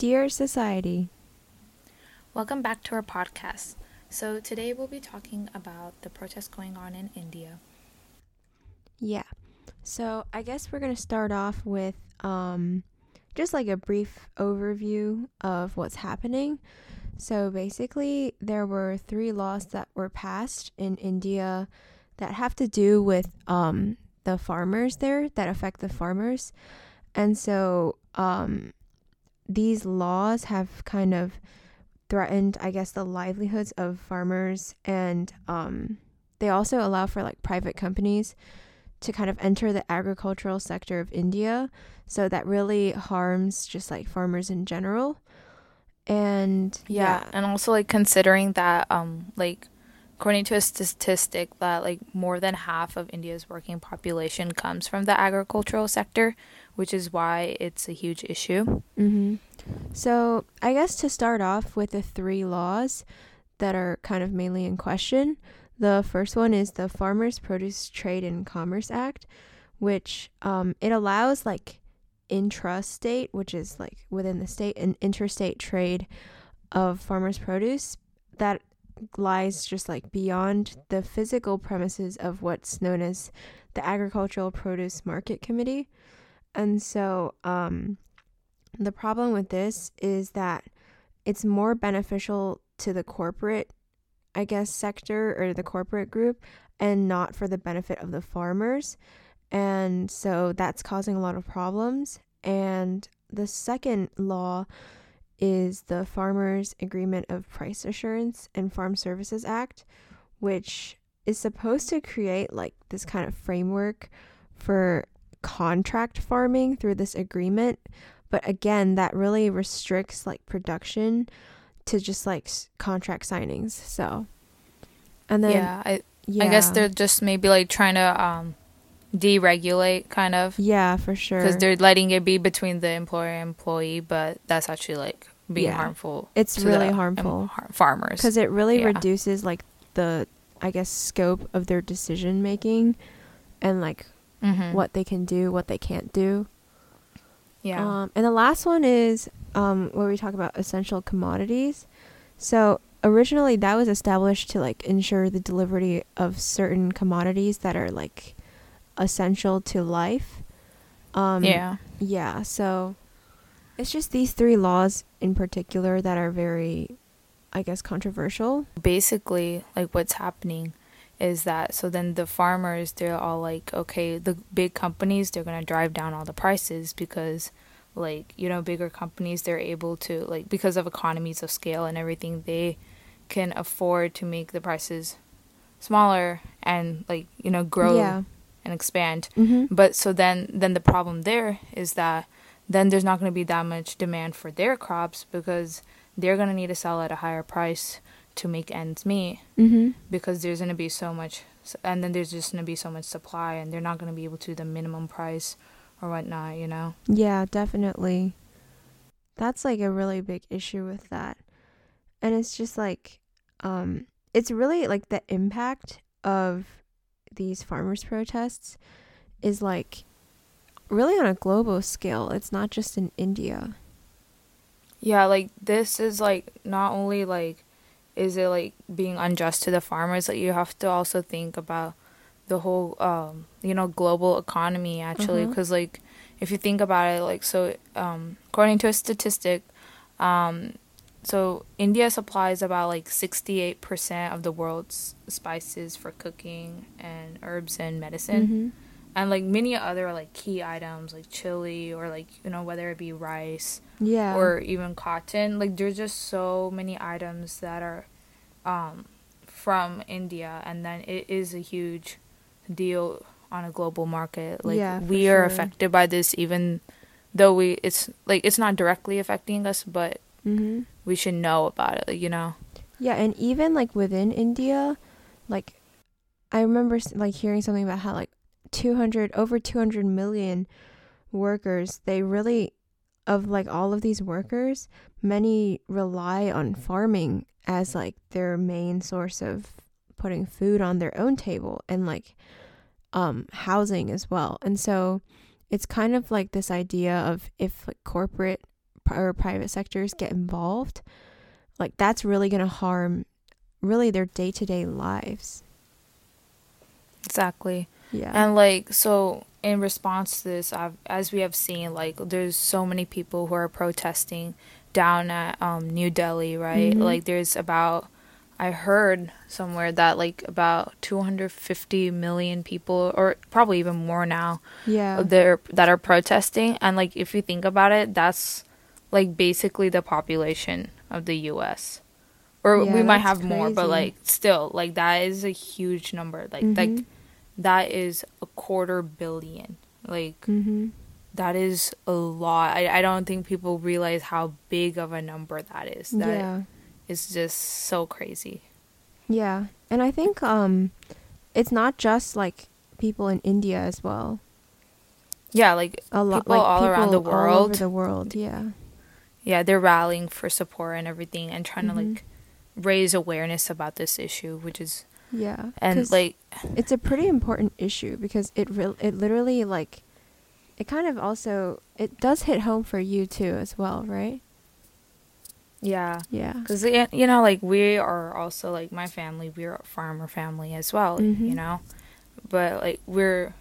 Dear Society. Welcome back to our podcast. So, today we'll be talking about the protests going on in India. Yeah. So, I guess we're going to start off with um, just like a brief overview of what's happening. So, basically, there were three laws that were passed in India that have to do with um, the farmers there, that affect the farmers. And so, um, these laws have kind of threatened, I guess, the livelihoods of farmers, and um, they also allow for like private companies to kind of enter the agricultural sector of India. So that really harms just like farmers in general. And yeah, yeah. and also like considering that um like according to a statistic that like more than half of India's working population comes from the agricultural sector, which is why it's a huge issue. Mm-hmm. So, I guess to start off with the three laws that are kind of mainly in question, the first one is the Farmers Produce Trade and Commerce Act, which um, it allows like intrastate, which is like within the state, and interstate trade of farmers' produce that lies just like beyond the physical premises of what's known as the Agricultural Produce Market Committee. And so, um, the problem with this is that it's more beneficial to the corporate, I guess, sector or the corporate group and not for the benefit of the farmers. And so that's causing a lot of problems. And the second law is the Farmers Agreement of Price Assurance and Farm Services Act, which is supposed to create like this kind of framework for contract farming through this agreement but again that really restricts like production to just like contract signings so and then yeah, I yeah. I guess they're just maybe like trying to um deregulate kind of yeah for sure because they're letting it be between the employer and employee but that's actually like being yeah. harmful it's really harmful har- farmers because it really yeah. reduces like the i guess scope of their decision making and like mm-hmm. what they can do, what they can't do. Yeah. Um, and the last one is um, where we talk about essential commodities. So originally that was established to like ensure the delivery of certain commodities that are like essential to life. Um, yeah. Yeah. So it's just these three laws in particular that are very, I guess, controversial. Basically, like what's happening is that so then the farmers they're all like okay the big companies they're going to drive down all the prices because like you know bigger companies they're able to like because of economies of scale and everything they can afford to make the prices smaller and like you know grow yeah. and expand mm-hmm. but so then then the problem there is that then there's not going to be that much demand for their crops because they're going to need to sell at a higher price to make ends meet mm-hmm. because there's going to be so much and then there's just going to be so much supply and they're not going to be able to the minimum price or whatnot you know? Yeah definitely. That's like a really big issue with that. And it's just like um it's really like the impact of these farmers protests is like really on a global scale. It's not just in india. Yeah like this is like not only like is it like being unjust to the farmers like you have to also think about the whole um you know global economy actually because mm-hmm. like if you think about it like so um according to a statistic um so India supplies about like 68% of the world's spices for cooking and herbs and medicine. Mm-hmm. And like many other like key items like chili or like you know whether it be rice yeah or even cotton like there's just so many items that are um, from India, and then it is a huge deal on a global market. Like yeah, we are affected by this, even though we it's like it's not directly affecting us, but mm-hmm. we should know about it. You know. Yeah, and even like within India, like I remember like hearing something about how like 200 over 200 million workers they really of like all of these workers many rely on farming as like their main source of putting food on their own table and like um housing as well. And so it's kind of like this idea of if like corporate or private sectors get involved, like that's really going to harm really their day-to-day lives. Exactly. Yeah. And like so in response to this, I've, as we have seen, like there's so many people who are protesting down at um, New Delhi, right? Mhm. Like there's about I heard somewhere that like about 250 million people, or probably even more now, yeah. there that are protesting. And like if you think about it, that's like basically the population of the U.S. Or Yeah, we might have more, but like still, like that is a huge number. Like like Mhm. That is a quarter billion. Like Mhm. that is a lot. I, I don't think people realize how big of a number that is. That yeah. is just so crazy. Yeah. And I think um it's not just like people in India as well. Yeah, like A lot People like all around the people all over world. the world, yeah. yeah, they're rallying for support and everything and trying Mhm. to like raise awareness about this issue, which is Yeah. And like it's a pretty important issue because it real it literally like it kind of also it does hit home for you too as well, right? yeah, Yeah. because you know like we are also like my family we're a farmer family as well Mhm. you know but like we're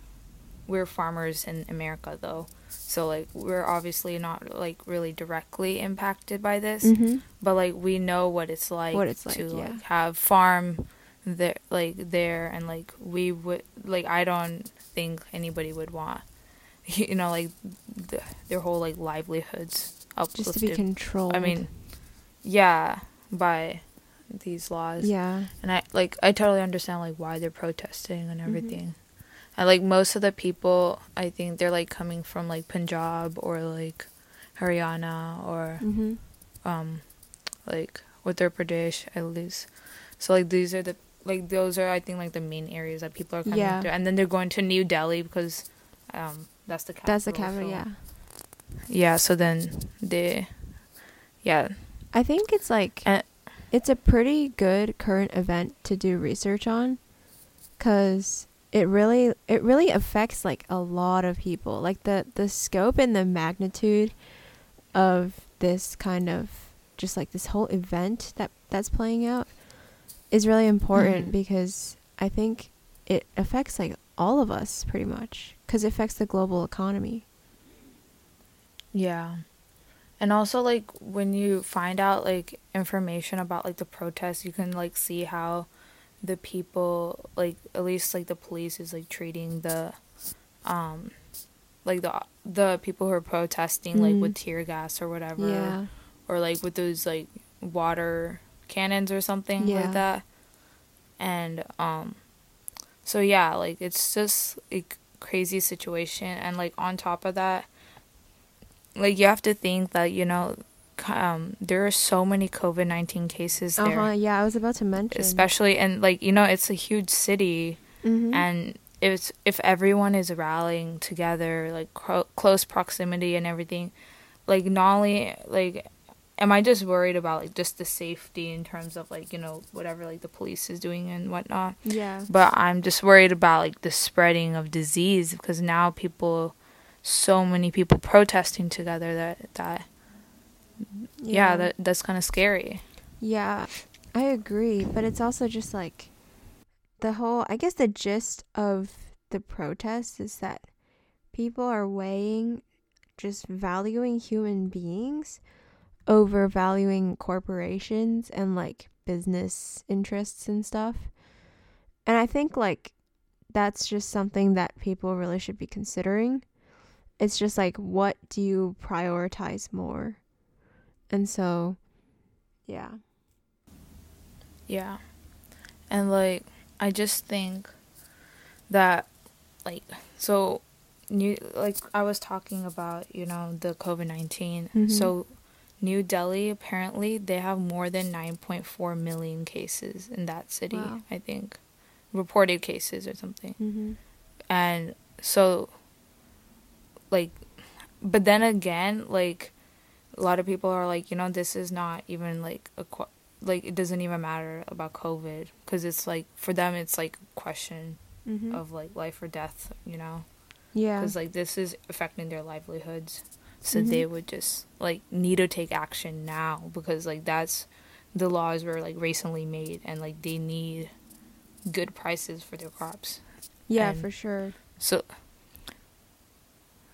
we're farmers in america though so like we're obviously not like really directly impacted by this Mhm. but like we know what it's like What it's like, to yeah. like have farm there like there and like we would like i don't think anybody would want you know like the, their whole like livelihoods uplifted Just to be controlled. I mean, yeah, by these laws. yeah. And I like I totally understand like why they're protesting Mm-hmm. and everything. And like most of the people, I think they're like coming from like Punjab or like Haryana or Mhm. um like Uttar Pradesh at least. So like these are the like those are I think like the main areas that people are coming Yeah. to. And then they're going to New Delhi because um that's the capital. That's the capital, so- yeah. Yeah, so then they yeah, I think it's like And- it's a pretty good current event to do research on cuz it really it really affects like a lot of people. Like the the scope and the magnitude of this kind of just like this whole event that that's playing out is really important Mhm. because I think it affects like all of us pretty much cuz it affects the global economy. Yeah. And also like when you find out like information about like the protests, you can like see how the people like at least like the police is like treating the um like the the people who are protesting like Mm. with tear gas or whatever Yeah. or like with those like water cannons or something Yeah. like that. And um so yeah, like it's just a crazy situation and like on top of that like you have to think that you know um there are so many COVID-19 cases there. Uh-huh, yeah, I was about to mention. Especially and like you know it's a huge city Mhm. and it's if everyone is rallying together like cro- close proximity and everything like not only like am i just worried about like just the safety in terms of like you know whatever like the police is doing and whatnot? Yeah. but i'm just worried about like the spreading of disease because now people so many people protesting together that that yeah, that that's kind of scary. Yeah, I agree, but it's also just like the whole I guess the gist of the protest is that people are weighing just valuing human beings over valuing corporations and like business interests and stuff. And I think like that's just something that people really should be considering. It's just like what do you prioritize more? And so yeah. Yeah. And like I just think that like so new like I was talking about, you know, the COVID-19. Mhm. So New Delhi apparently they have more than 9.4 million cases in that city, Wow. I think. Reported cases or something. Mhm. And so like but then again, like a lot of people are like, you know, this is not even like a qu- like it doesn't even matter about COVID because it's like for them it's like a question Mhm. of like life or death, you know, yeah. because like this is affecting their livelihoods. So Mhm. they would just like need to take action now because like that's the laws were like recently made and like they need good prices for their crops Yeah, And- for sure. so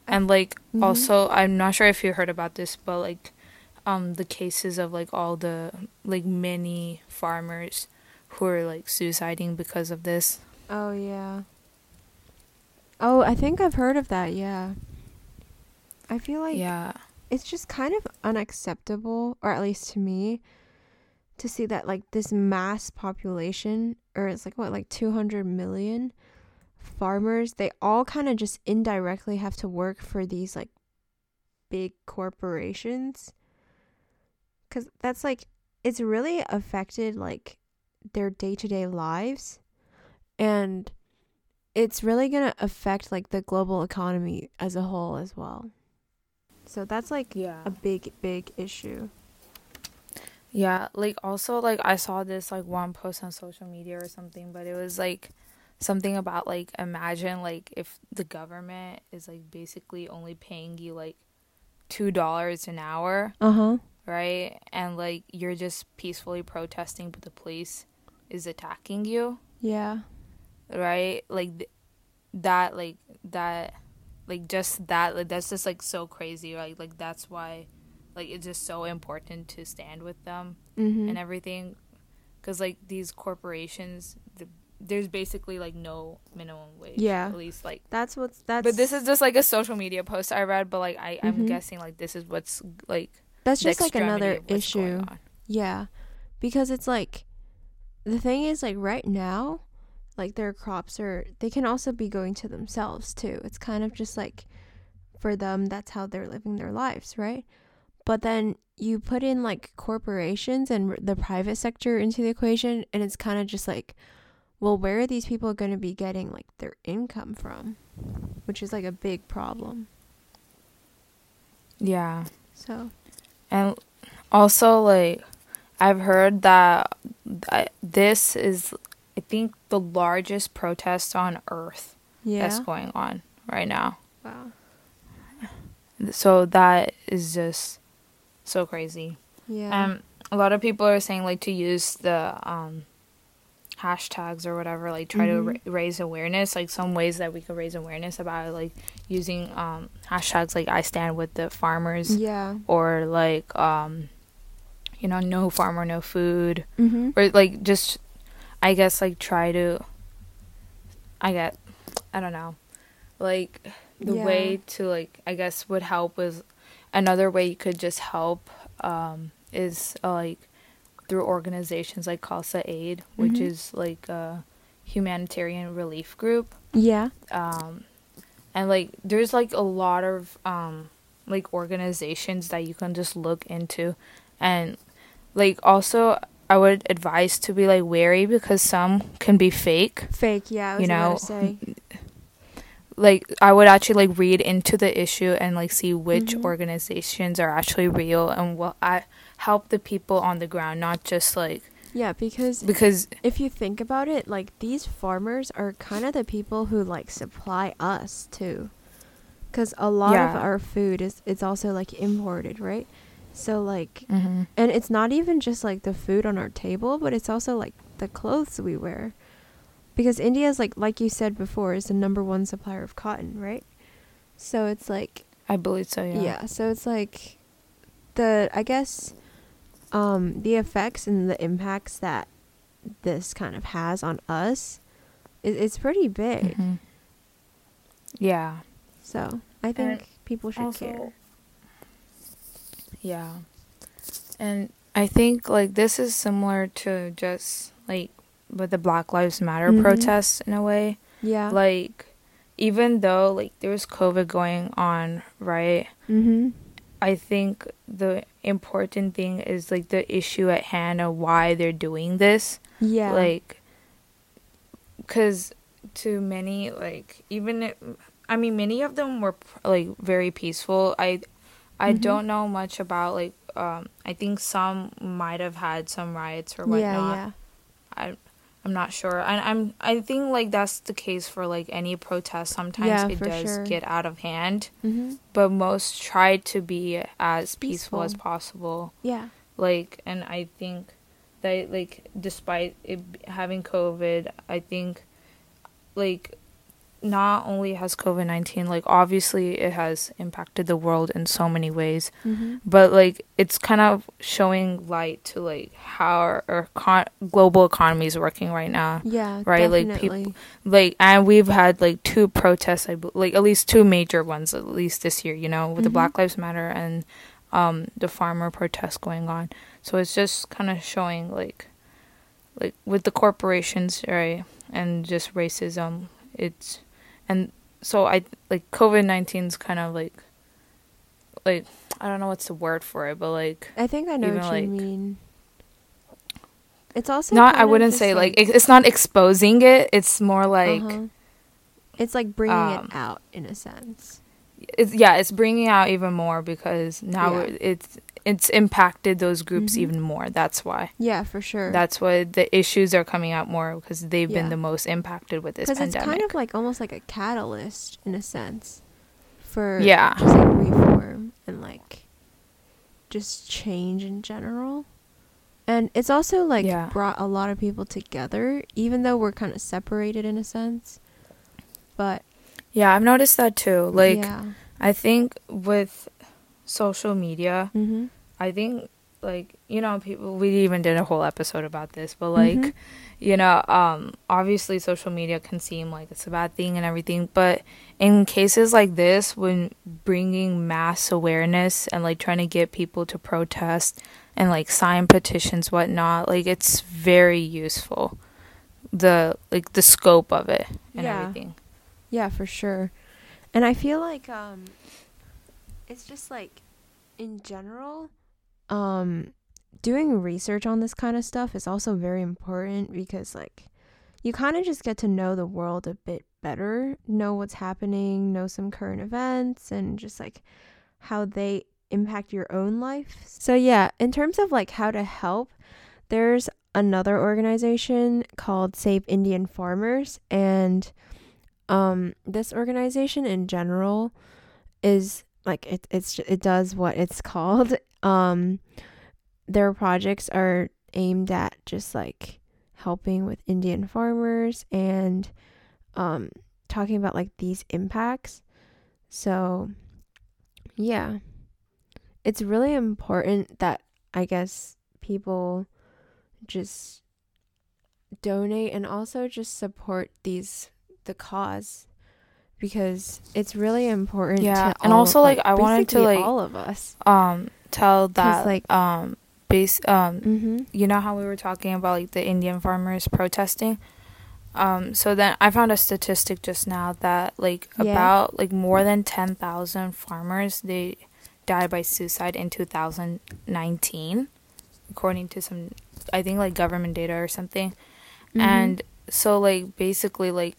and like Mhm. also i'm not sure if you heard about this but like um the cases of like all the like many farmers who are like suiciding because of this Oh yeah. Oh, I think I've heard of that. Yeah. I feel like yeah it's just kind of unacceptable, or at least to me, to see that like this mass population, or it's like what, like 200 million farmers, they all kind of just indirectly have to work for these like big corporations. Because that's like, it's really affected like their day to day lives. And it's really going to affect like the global economy as a whole as well. So that's like yeah a big, big issue. Yeah, like also like I saw this like one post on social media or something, but it was like something about like imagine like if the government is like basically only paying you like two dollars an hour, Uh huh. right? And like you're just peacefully protesting, but the police is attacking you, Yeah. right? Like th- that, like that, like just that, like that's just like so crazy, right? Like that's why, like it's just so important to stand with them Mm-hmm. and everything because like these corporations th- there's basically like no minimum wage Yeah. at least like that's what's that's. but this is just like a social media post i read but like I, i'm Mhm. guessing like this is what's like that's just like another of what's going issue. Yeah, because it's like the thing is like right now, like their crops are they can also be going to themselves too. It's kind of just like for them that's how they're living their lives, right? But then you put in like corporations and the private sector into the equation and it's kind of just like well, where are these people going to be getting like their income from? Which is like a big problem. yeah So, and also like i've heard that that this is think the largest protest on earth yeah. that's going on right now Wow. so that is just so crazy Yeah. Um, a lot of people are saying like to use the um hashtags or whatever, like try Mhm. to ra- raise awareness. Like some ways that we could raise awareness about like using um hashtags like I stand with the farmers yeah. or like um you know no farmer no food Mhm. or like just I guess like try to I get I don't know like the Yeah. way to like I guess would help is another way you could just help um is uh, like through organizations like Khalsa Aid which Mhm. is like a humanitarian relief group Yeah. um and like there's like a lot of um like organizations that you can just look into and like also I would advise to be like wary because some can be fake Fake, yeah, I was You know, say. like I would actually like read into the issue and like see which Mhm. organizations are actually real and will I help the people on the ground not just like Yeah, because because if you think about it, like these farmers are kind of the people who like supply us too. Cuz a lot of our food is it's also like imported, right? So like hmm and it's not even just like the food on our table, but it's also like the clothes we wear. Because India is like like you said before is the number one supplier of cotton, right? So it's like I believe so yeah. yeah. so it's like the I guess um the effects and the impacts that this kind of has on us it, it's pretty big. Mhm. Yeah. So I think people should care. Yeah. And I think like this is similar to just like with the Black Lives Matter Mhm. protests in a way. Yeah. Like even though like there was COVID going on, right? mhm. I think the important thing is like the issue at hand of why they're doing this. Yeah. Like cuz to many like even I mean many of them were like very peaceful. I I Mhm. don't know much about like um I think some might have had some riots or whatnot. yeah. yeah. I I'm not sure. And I'm I think like that's the case for like any protest. Sometimes Yeah, it does sure. get out of hand, Mm-hmm. but most try to be as peaceful, as possible. Yeah. Like and I think that like despite it having COVID, I think like not only has COVID-19 like obviously it has impacted the world in so many ways Mm-hmm. but like it's kind of showing light to like how our, our con- global economy is working right now Yeah. Right, like, people- like and we've had like two protests like at least two major ones at least this year you know with the Mhm. black lives matter and um the farmer protests going on so it's just kind of showing like like with the corporations right and just racism it's and so i like covid-19 is kind of like like i don't know what's the word for it but like I think I know what like- you mean. It's also not i wouldn't say like, it- it's not exposing it it's more like uh-huh. it's like bringing um, it out in a sense. it's yeah it's bringing out even more because now Yeah. it's it's impacted those groups Mhm. even more that's why Yeah, for sure. that's why the issues are coming out more because they've been the most impacted with this pandemic. because it's kind of like almost like a catalyst in a sense for Yeah. just like reform and like just change in general. And it's also like Yeah. brought a lot of people together, even though we're kind of separated in a sense. But yeah i've noticed that too like yeah, i think with social media mm-hmm. I think like you know people we even did a whole episode about this but like Mhm. you know um obviously social media can seem like it's a bad thing and everything but in cases like this when bringing mass awareness and like trying to get people to protest and like sign petitions whatnot like it's very useful the like the scope of it and Yeah. everything Yeah, for sure. And I feel like um it's just like in general um doing research on this kind of stuff is also very important because like you kind of just get to know the world a bit better, know what's happening, know some current events and just like how they impact your own life. So yeah, in terms of like how to help, there's another organization called Save Indian Farmers and um this organization in general is like it it's it does what it's called um their projects are aimed at just like helping with Indian farmers and um talking about like these impacts. So yeah. It's really important that I guess people just donate and also just support these the cause because it's really important Yeah, to and all- also, like, I wanted to, like, all of us. um tell that like- um base um mm-hmm. you know how we were talking about like the Indian farmers protesting? Um, so then I found a statistic just now that like Yeah. about like more than ten thousand farmers they died by suicide in two thousand nineteen, according to some I think like government data or something. Mm-hmm. And so like basically like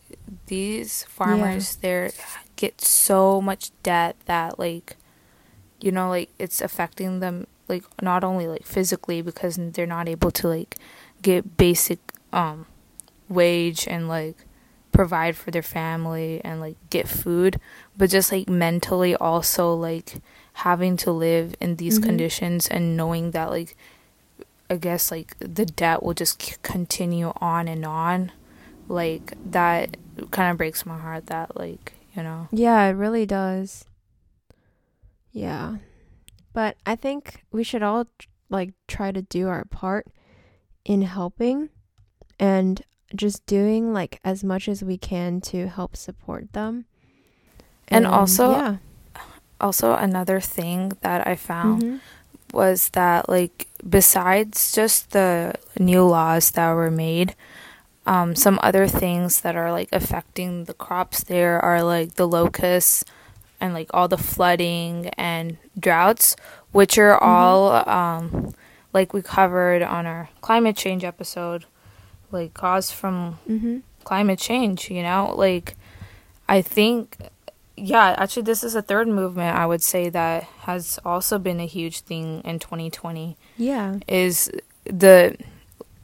these farmers they're get so much debt that like you know like it's affecting them like not only like physically because they're not able to like get basic um wage and like provide for their family and like get food but just like mentally also like having to live in these Mhm. conditions and knowing that like i guess like the debt will just c- continue on and on like that kind of breaks my heart that like you know Yeah, it really does. Yeah. But I think we should all like try to do our part in helping and just doing like as much as we can to help support them. And also- yeah. also another thing that i found Mhm. was that like besides just the new laws that were made um some other things that are like affecting the crops there are like the locusts and like all the flooding and droughts which are Mhm. all um like we covered on our climate change episode like caused from Mhm. climate change, you know? Like I think yeah, actually this is a third movement I would say that has also been a huge thing in 2020 Yeah. is the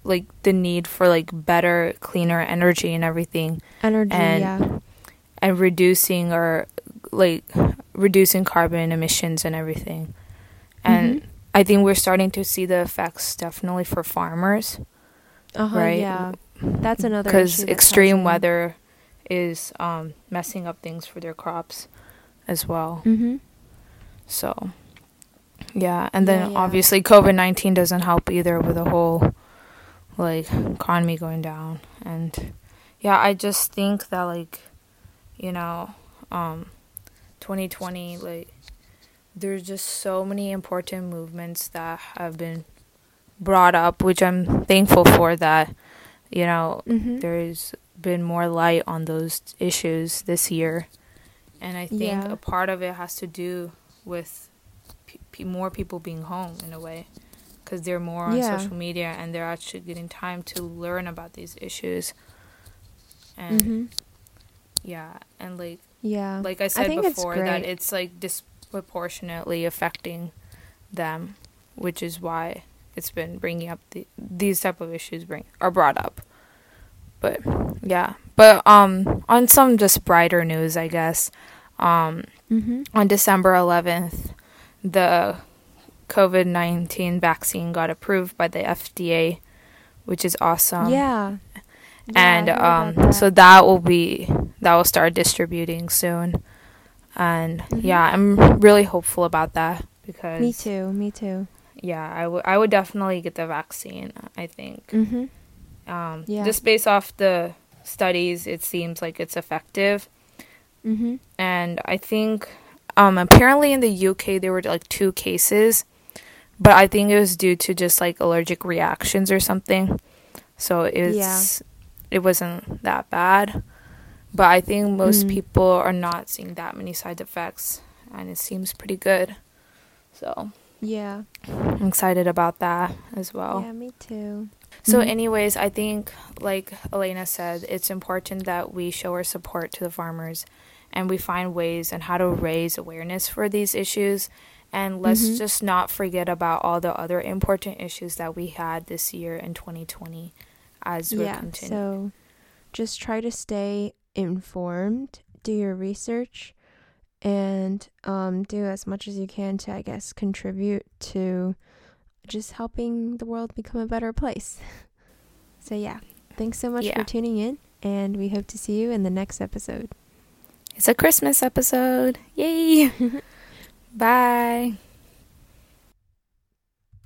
like the need for like better, cleaner energy and everything. Energy, and, yeah. And reducing or like reducing carbon emissions and everything. And Mhm. I think we're starting to see the effects definitely for farmers Uh-huh, right? yeah. That's another because extreme weather is um, messing up things for their crops as well. Mhm. So, yeah, and then Yeah, yeah. obviously COVID nineteen doesn't help either with the whole like economy going down, and yeah, I just think that like, you know, um, twenty twenty like there's just so many important movements that have been brought up, which I'm thankful for that. You know, Mhm. there's been more light on those issues this year and i think Yeah. a part of it has to do with pe- pe- more people being home in a way because they're more on Yeah. social media and they're actually getting time to learn about these issues and Mhm. yeah and like Yeah. like i said it's before that it's like disproportionately affecting them which is why it's been bringing up the, these type of issues bring are brought up but yeah but um on some just brighter news i guess um Mhm. on december 11th the covid-19 vaccine got approved by the fda which is awesome yeah. and Yeah, I um about so that will be that will start distributing soon and Mhm. yeah i'm really hopeful about that because Me too. Me too. yeah i would i would definitely get the vaccine i think Mhm. um Yeah. just based off the studies it seems like it's effective Mhm. and i think um apparently in the uk there were like two cases but i think it was due to just like allergic reactions or something so it's Yeah. it wasn't that bad but i think most Mm. people are not seeing that many side effects and it seems pretty good so Yeah. i'm excited about that as well Yeah, me too. so, Mhm. anyways, I think, like Elena said, it's important that we show our support to the farmers and we find ways and how to raise awareness for these issues. And let's Mhm. just not forget about all the other important issues that we had this year in 2020 as we yeah. continue. So just try to stay informed, do your research, and um, do as much as you can to, I guess, contribute to just helping the world become a better place. So, yeah. Thanks so much Yeah. for tuning in, and we hope to see you in the next episode. it's a Christmas episode. Yay! Bye.